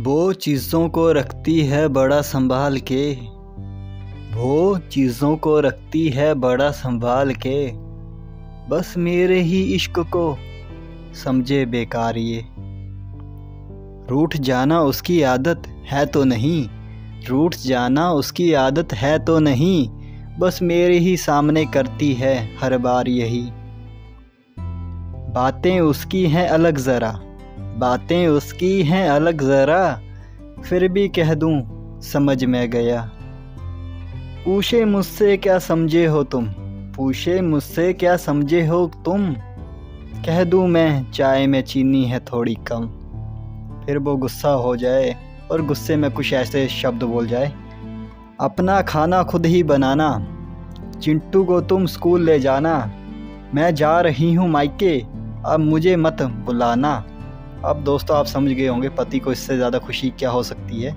वो चीज़ों को रखती है बड़ा संभाल के। वो चीज़ों को रखती है बड़ा संभाल के। बस मेरे ही इश्क को समझे बेकार ये। रूठ जाना उसकी आदत है तो नहीं। रूठ जाना उसकी आदत है तो नहीं। बस मेरे ही सामने करती है हर बार यही। बातें उसकी हैं अलग ज़रा। बातें उसकी हैं अलग ज़रा, फिर भी कह दूँ, समझ में गया। पूछे मुझसे क्या समझे हो तुम? पूछे मुझसे क्या समझे हो तुम? कह दूँ मैं, चाय में चीनी है थोड़ी कम। फिर वो गुस्सा हो जाए, और गुस्से में कुछ ऐसे शब्द बोल जाए, अपना खाना खुद ही बनाना। चिंटू को तुम स्कूल ले जाना। मैं जा रही हूँ मायके, अब मुझे मत बुलाना। अब दोस्तों आप समझ गए होंगे पति को इससे ज़्यादा खुशी क्या हो सकती है।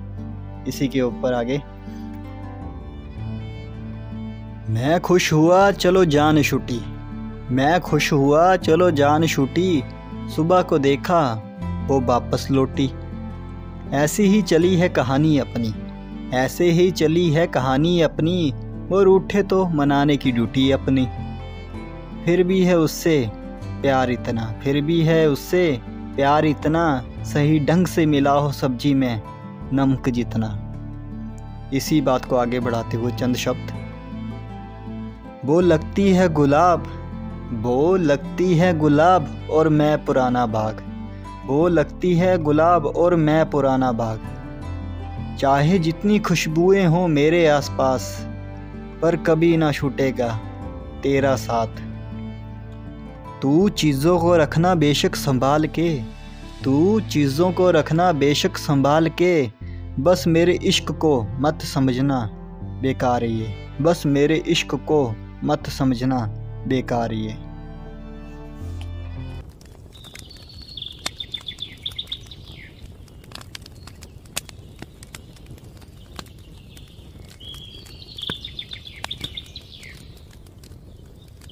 इसी के ऊपर आगे। मैं खुश हुआ, चलो जान छुट्टी। मैं खुश हुआ, चलो जान छुट्टी। सुबह को देखा, वो वापस लौटी। ऐसी ही चली है कहानी अपनी। ऐसे ही चली है कहानी अपनी वो रूठे तो मनाने की ड्यूटी अपनी। फिर भी है उससे प्यार इतना, फिर भी है उससे प्यार इतना सही ढंग से मिला हो सब्ज़ी में, नमक जितना। इसी बात को आगे बढ़ाते हुए चंद शब्द। वो लगती है गुलाब, वो लगती है गुलाब और मैं पुराना बाग। वो लगती है गुलाब और मैं पुराना बाग। चाहे जितनी खुशबुएँ हों मेरे आसपास, पर कभी ना छूटेगा तेरा साथ। तू चीज़ों को रखना बेशक संभाल के, तू चीज़ों को रखना बेशक संभाल के। बस मेरे इश्क को मत समझना, बेकार ये। बस मेरे इश्क को मत समझना, बेकार ये।